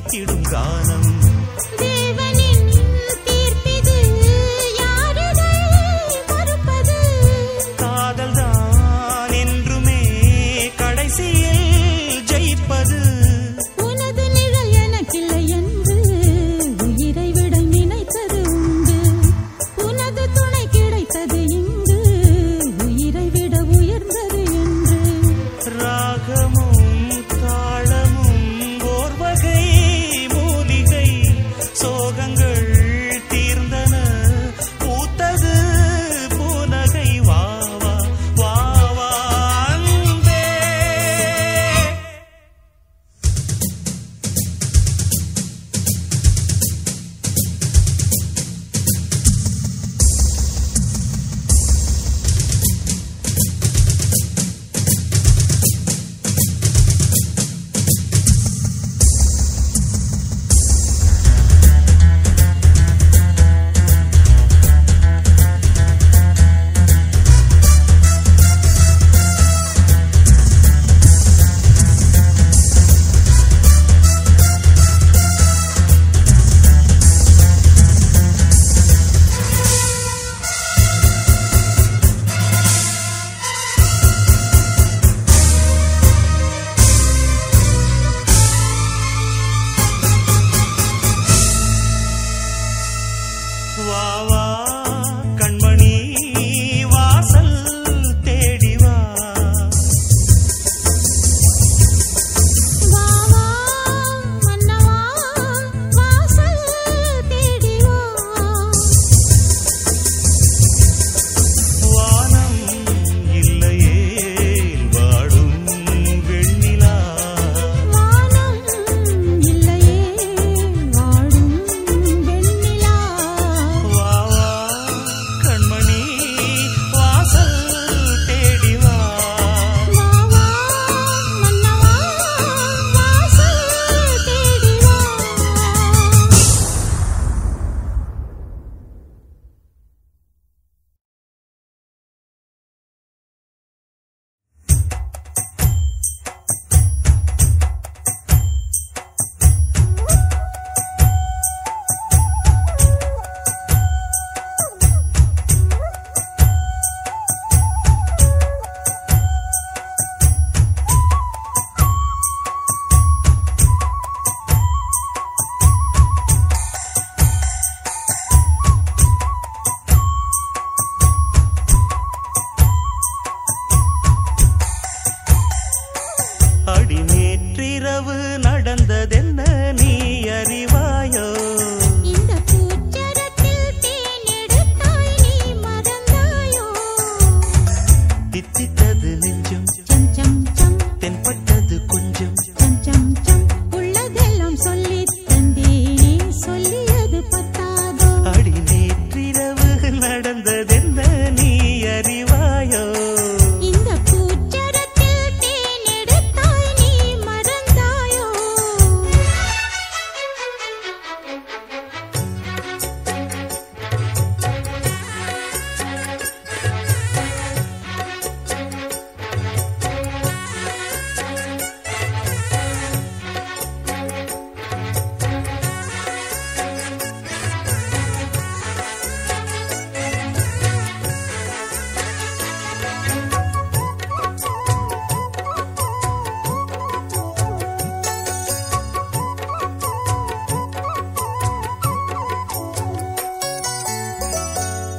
திளைத்திடும் கானம்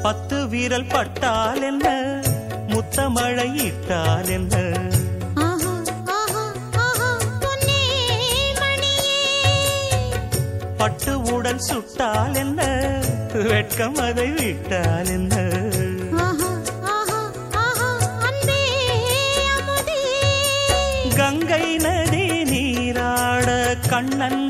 பத்து வீரல் பட்டால் என்ன? முத்தமழை இட்டால் என்ன? பட்டு உடல் சுட்டால் என்ன? வெட்கம் அதை விட்டால் என்ன? கங்கை நதி நீராட கண்ணன்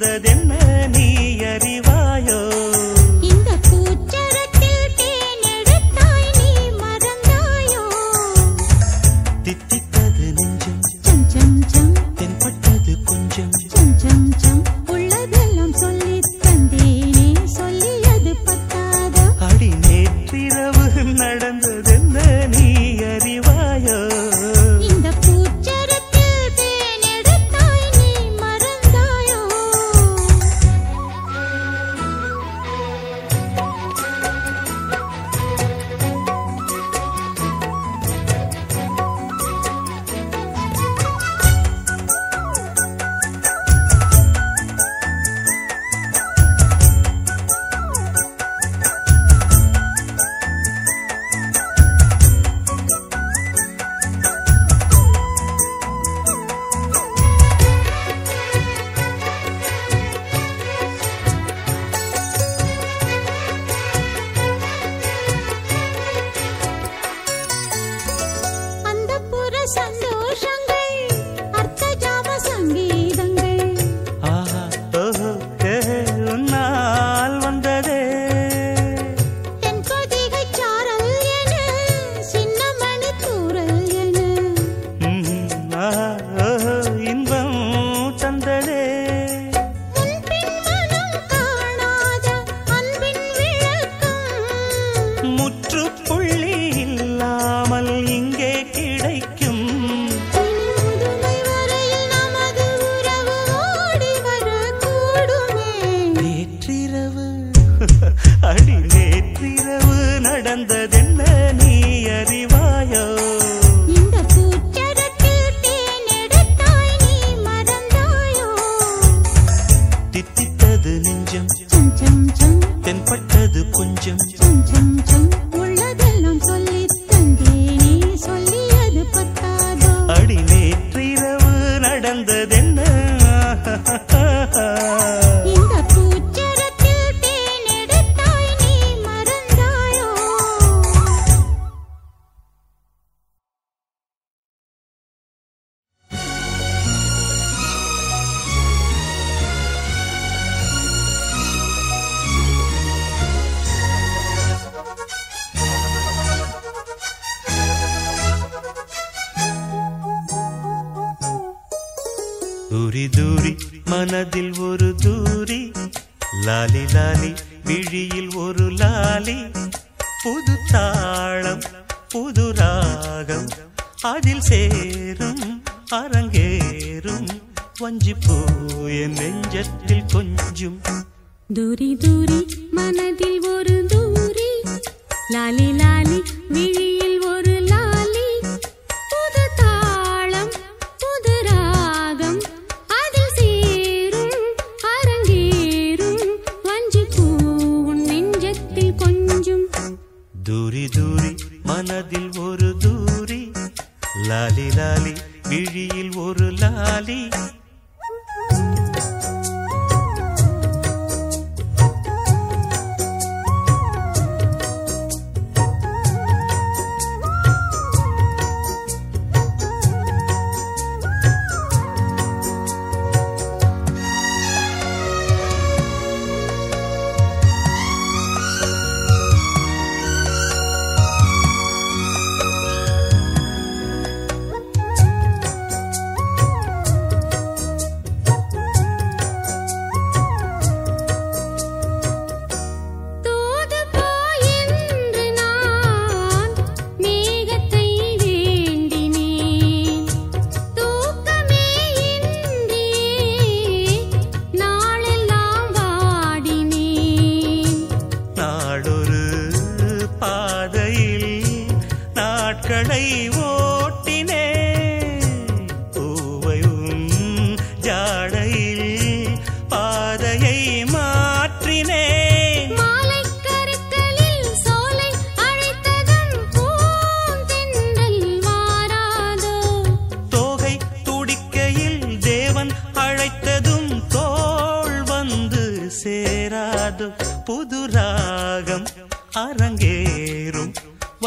the. தித்தித்தது நெஞ்சம். தென்பட்டது கொஞ்சம் உள்ளதெல்லாம் சொல்லி தந்தேனே சொல்லியது பத்தாதோ? அடி நேற்றிரவு நடந்ததே தூரி தூரி மனதில் ஒரு தூரி. லாலி லாலி விழியில் ஒரு லாலி.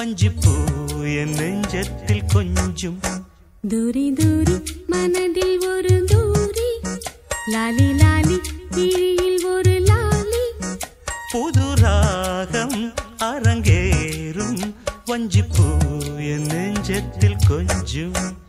வஞ்சி பூ என் நெஞ்சத்தில் கொஞ்சம். தூரி தூரி மனதில் ஒரு தூரி. லாலி லாலி விழியில் ஒரு லாலி. புது ராகம் அரங்கேறும். வஞ்சி பூ நெஞ்சத்தில் கொஞ்சம்.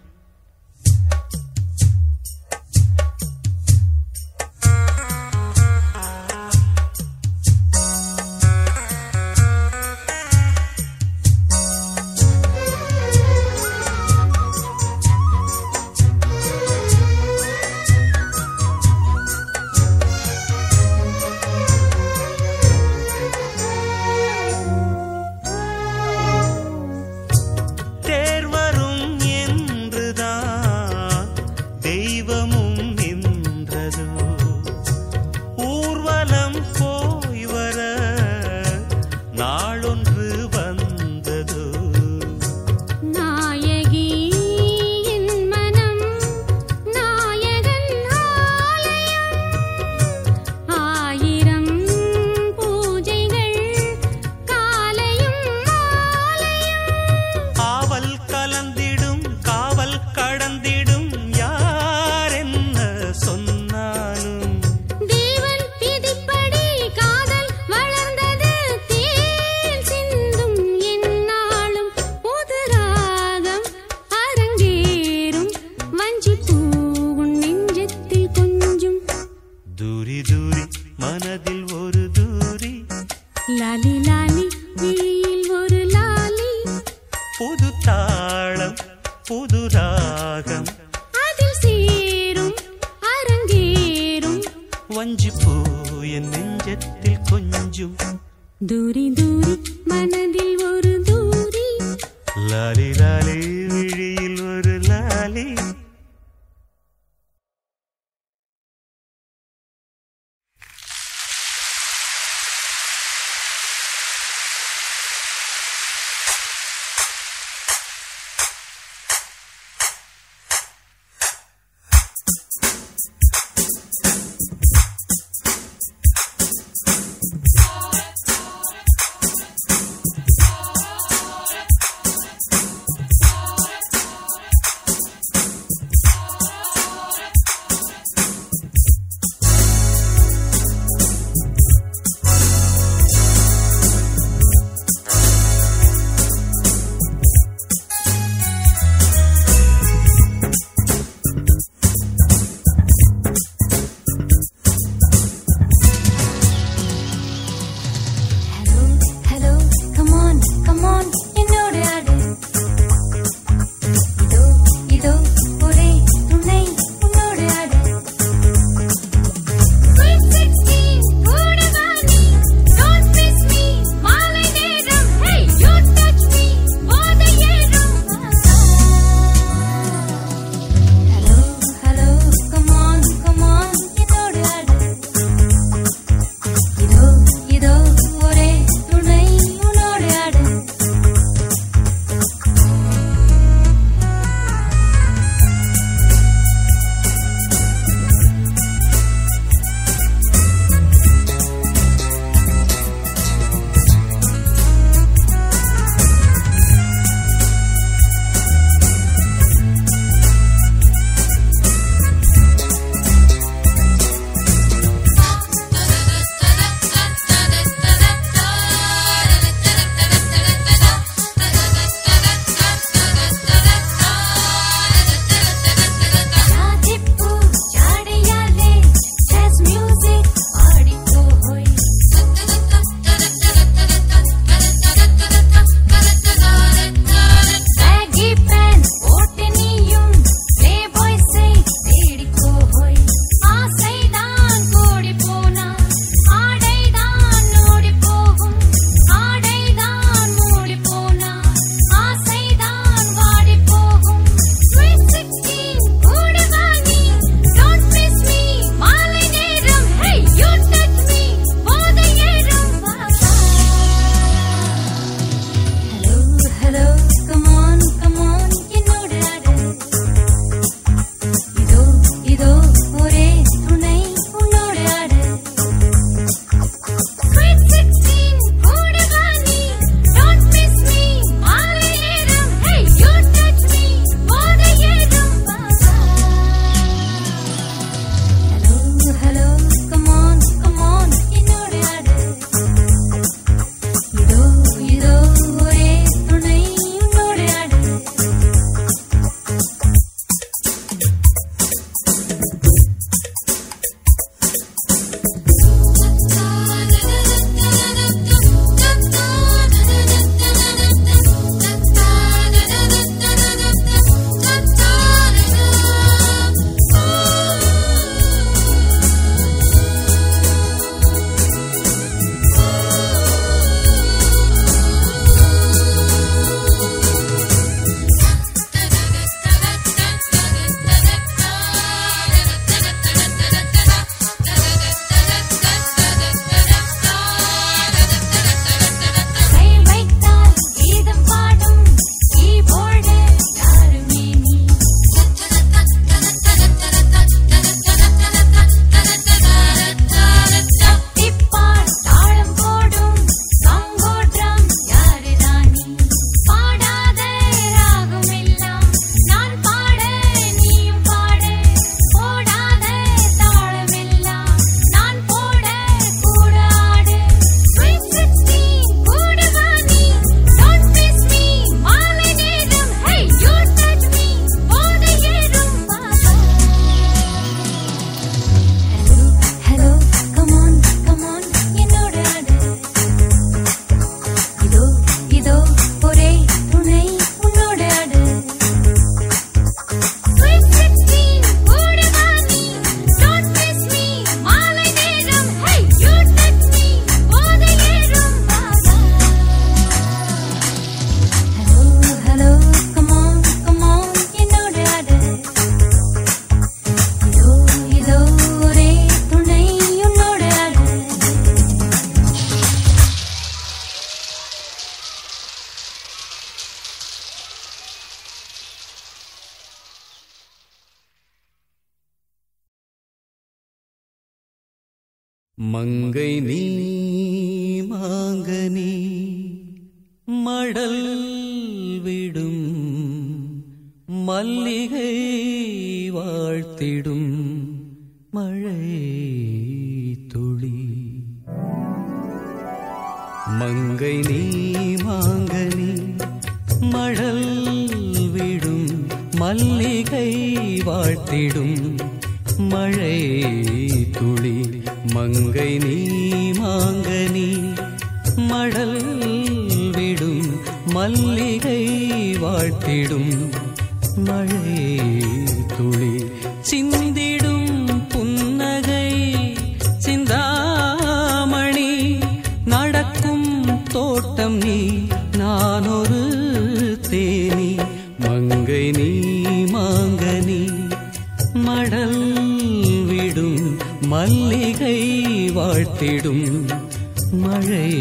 மல்லிகை வாழ்த்திடும் மழை துளி. மங்கை நீ மாங்கனி மழல் விடும் மல்லிகை வாழ்த்திடும் மழை துளி. மங்கை நீ மாங்கனி மழல் விடும் மல்லிகை வாழ்த்திடும் மழை துளி சிந்திடும் புன்னகை சிந்தாமணி நடக்கும் தோட்டம் நீ நான் தேனி. மங்கை நீ மாங்கனி மடல் விடும் மல்லிகை வாழ்த்திடும். மழை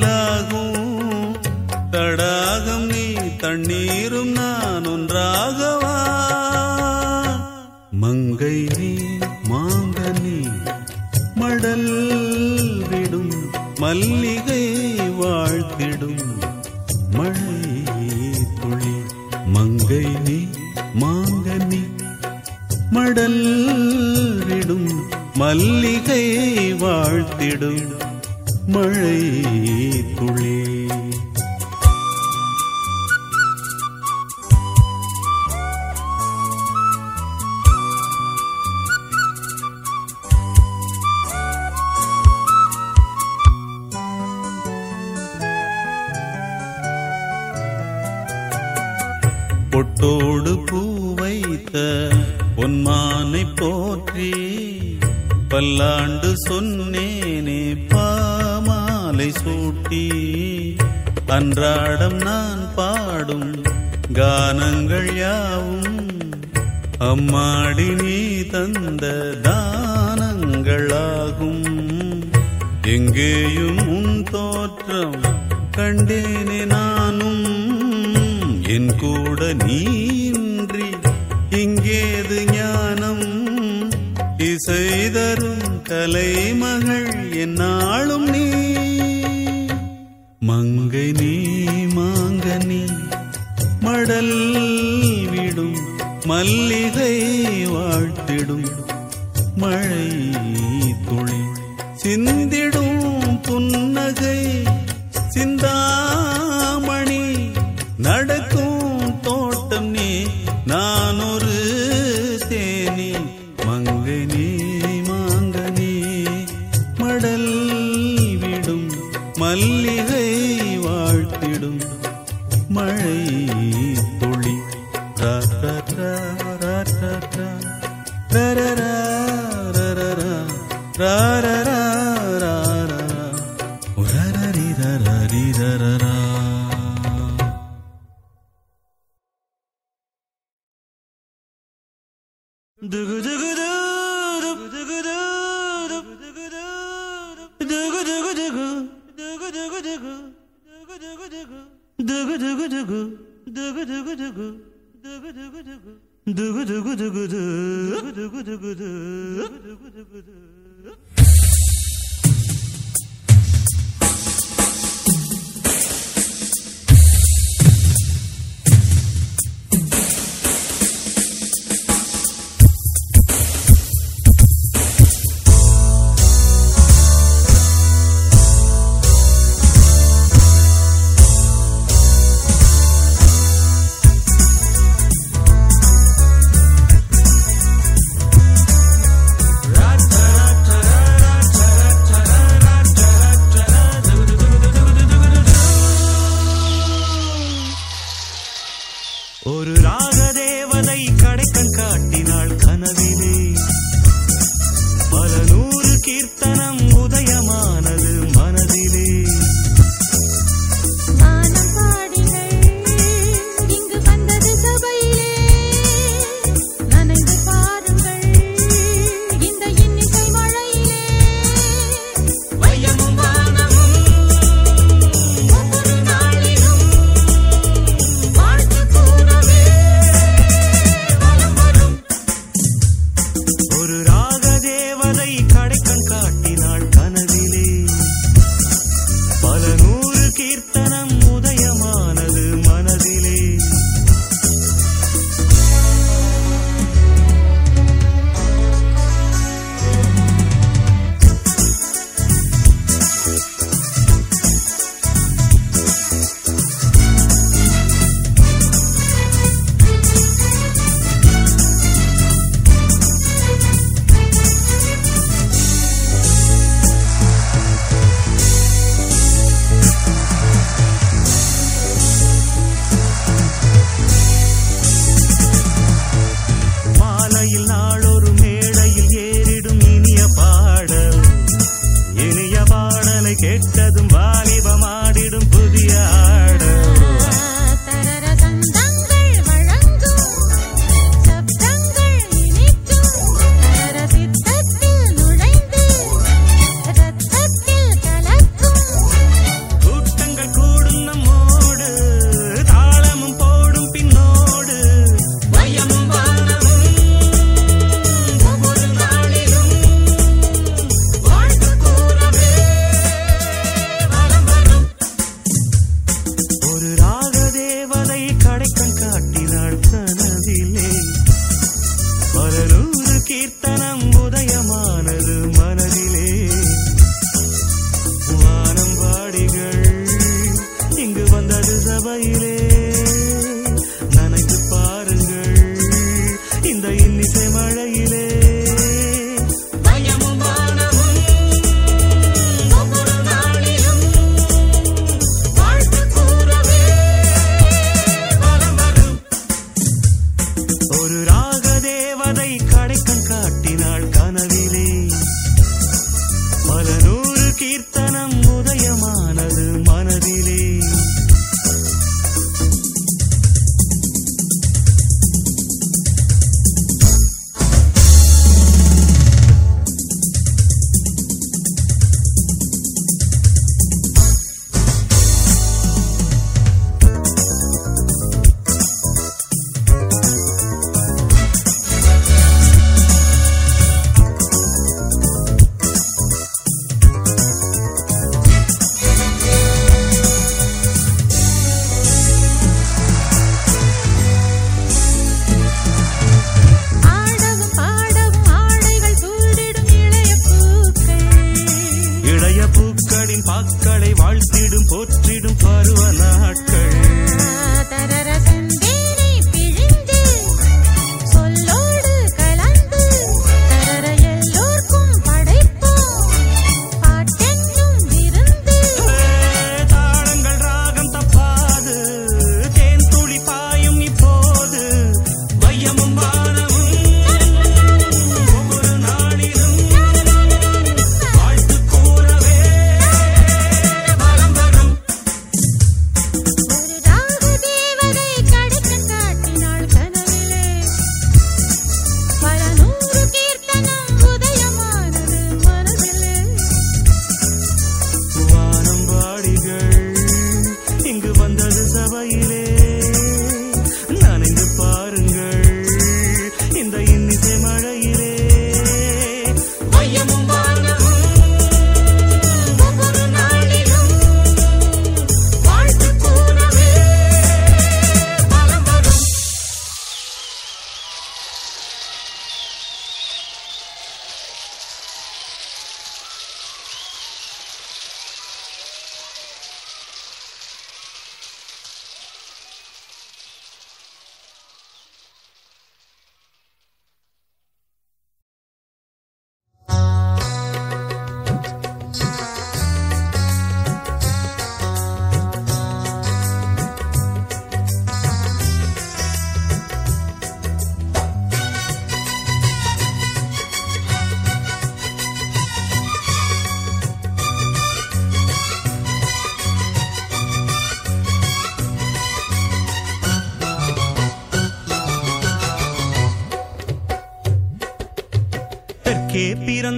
பொற்கோயிலாகும் தடாகம் நீ தண்ணீரும் நான் ஒன்றாகவா? மங்கை நீ மாங்கனி மடல் விடும். மல்லிகை வாழ்த்திடும். மழை துளி மங்கை நீ மாங்கனி மடல் விடும். மல்லிகை வாழ்த்திடும். மழை தரும் கலைமகள் என்னாலும் நீ. மங்கை நீ மாங்கனி மடல் விடும் மல்லிகை வாழ்த்திடும் மழை துளி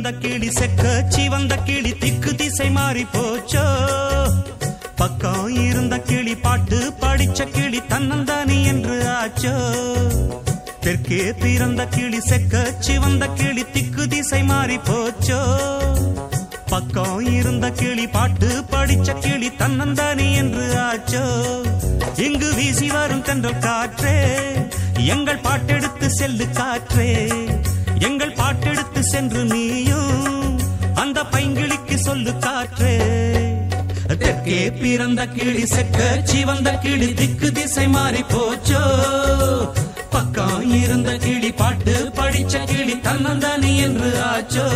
பிறந்த கிளி செக்க சிவந்த கிளி திக்கு திசை மாறி போச்சோ? பக்கம் இருந்த கிளி பாட்டு படிச்ச கிளி தன்னந்தானி என்று ஆச்சோ? தெற்கே பிறந்த கிளி செக்க சிவந்த கிளி திக்கு திசை மாறி போச்சோ? பக்கம் இருந்த கிளி பாட்டு படிச்ச கிளி தன்னந்தானி என்று ஆச்சோ? இங்கு வீசி வரும் தென்றல் காற்றே எங்கள் பாட்டெடுத்து செல்லு காற்றே. எங்கள் பாட்டெடுத்து சென்று நீயும் அந்த பைங்கிளிக்கு சொல்லு காற்றே. தெற்கே பிறந்த கிளி செக்க சிவந்த கிளி திக்கு திசை மாறி போச்சோ. பக்கம் இருந்த கிளி பாட்டு படிச்ச கிளி தன்னந்தனி என்று ஆச்சோ.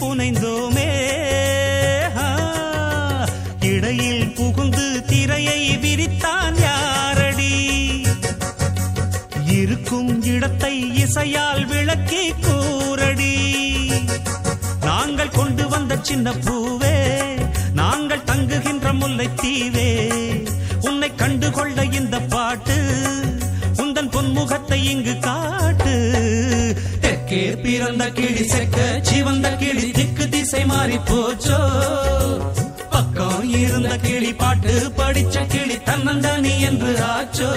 புனைந்தோ இருந்த கிளி பாட்டு படிச்ச கிளி தன்னந்தனி என்று ஆச்சோ.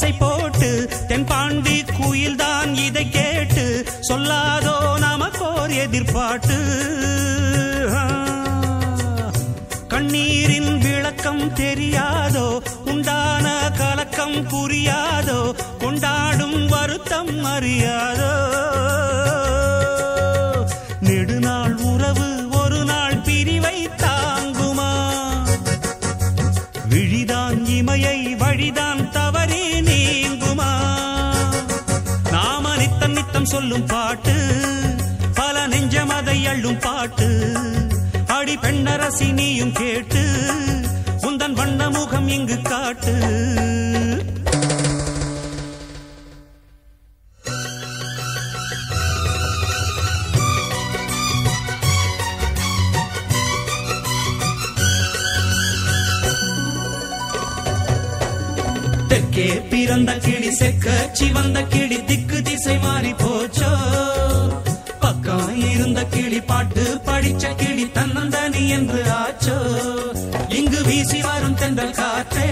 படிப்போம் இசை போட்டு தென்பாண்டி குயில்தான் இதை கேட்டு சொல்லாதோ நமக்கோர் எதிர்பாட்டு. கண்ணீரின் விளக்கம் தெரியாதோ உண்டான கலக்கம் புரியாதோ கொண்டாடும் வருத்தம் அறியாதோ. சொல்லும் பாட்டு பல நெஞ்சமதை அள்ளும் பாட்டு. அடி பெண்ணரசி நீயும் கேட்டு உந்தன் வண்ண முகம் இங்கு காட்டு. கிளி செக்கச்சி வந்த கிளி திக்கு திசை மாறி போச்சோ? பக்கம் இருந்த கிளி பாட்டு படிச்ச கிளி தன்னந்தனி என்று ஆச்சோ? இங்கு வீசி வரும் தென்றல் காற்றே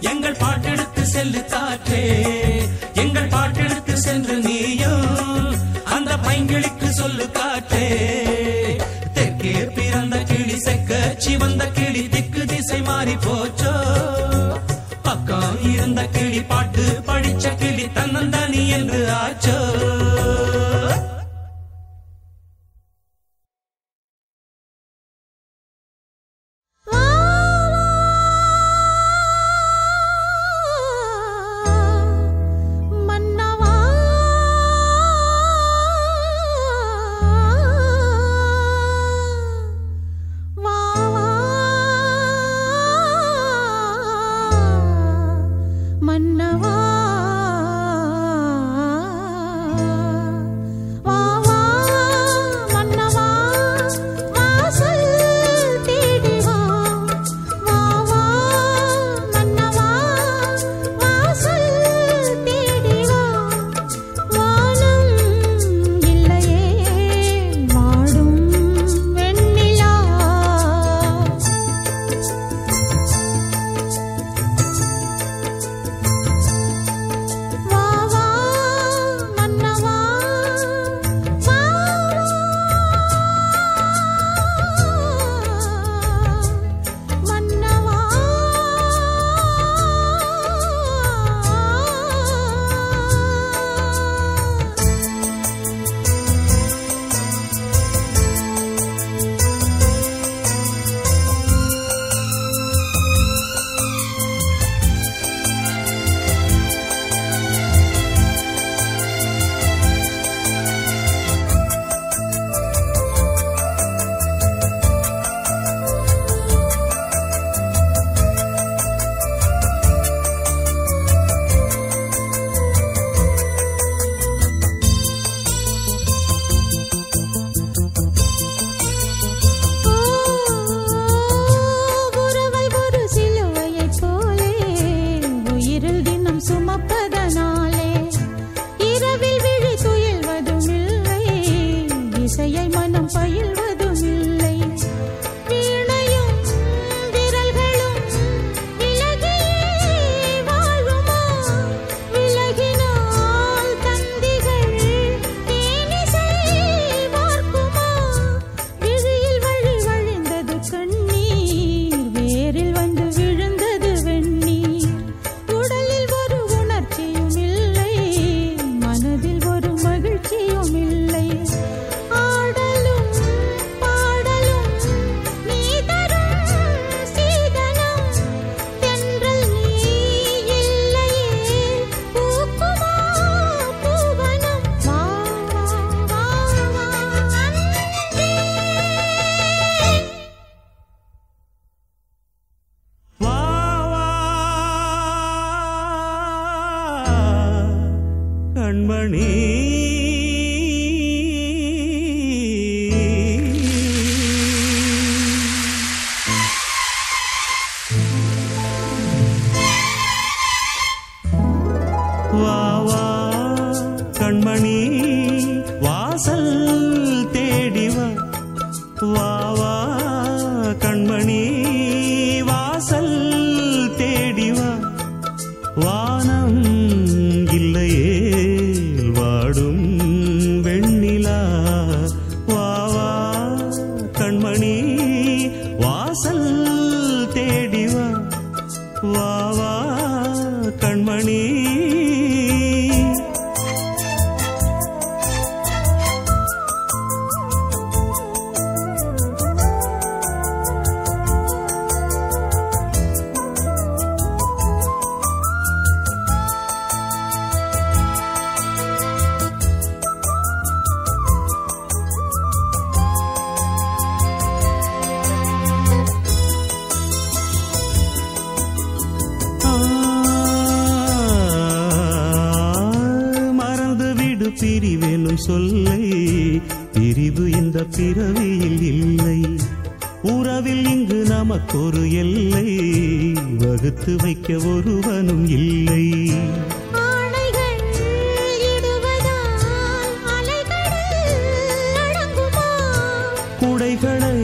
எங்கள் பாட்டெடுத்து செல்லு காற்றே எங்கள் பாட்டெடுத்து சென்று நீயும் அந்த பைங்கிளிக்கு சொல்லு காற்றே. தெற்கே பிறந்த கிளி செக்கச்சி வந்த கிளி திக்கு திசை மாறி போச்சோ? கிளி பாட்டு படிச்ச கிளி தன்னந்தனி என்று ஆச்சோ. வகுத்து வைக்க ஒருவனும் இல்லை. குடைகளை